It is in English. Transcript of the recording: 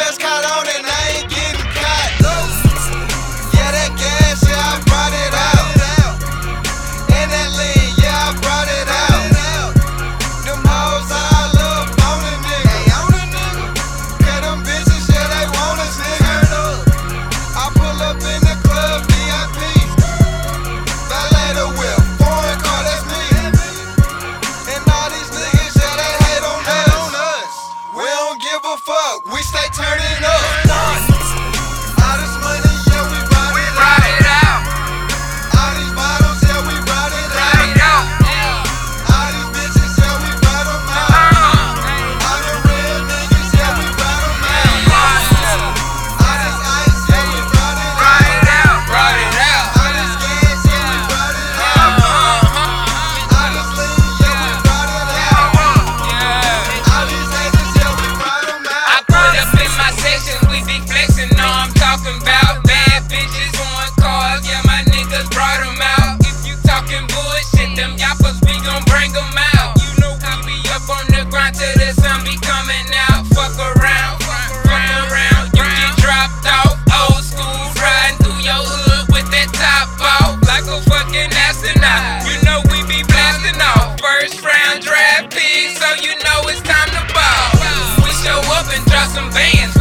best cologne in talking about bad bitches on cars, yeah, my niggas brought them out. If you talking bullshit, them yappers, we gon' bring them out. You know we be up on the grind till the sun be coming out. Fuck around, fuck around, you get dropped off. Old school, riding through your hood with that top off. Like a fucking astronaut, you know we be blasting off. First round draft pick, so you know it's time to ball. We show up and drop some bands.